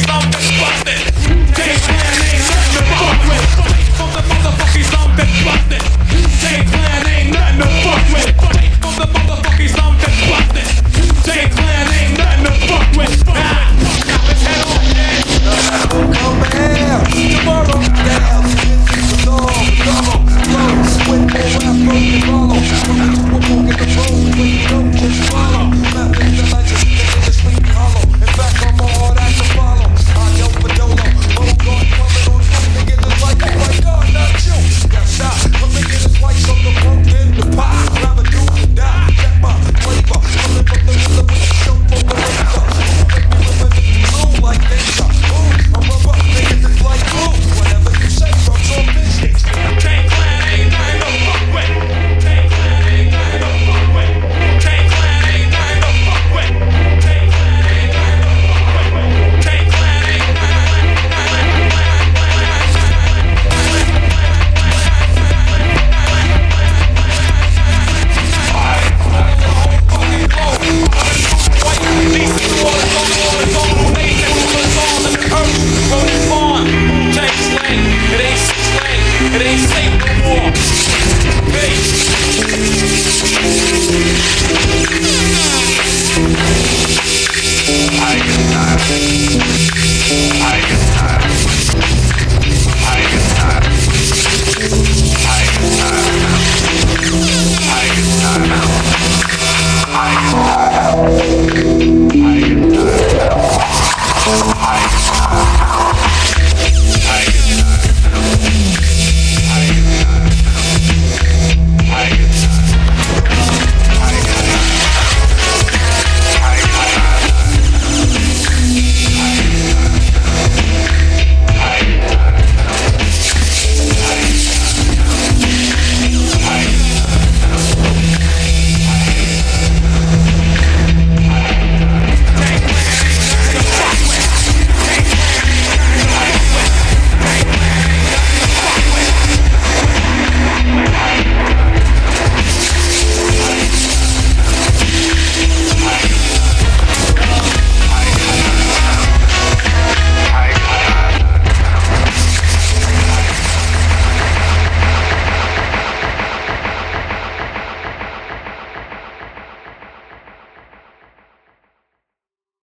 ain't motherfucking busted. Plan ain't nothing.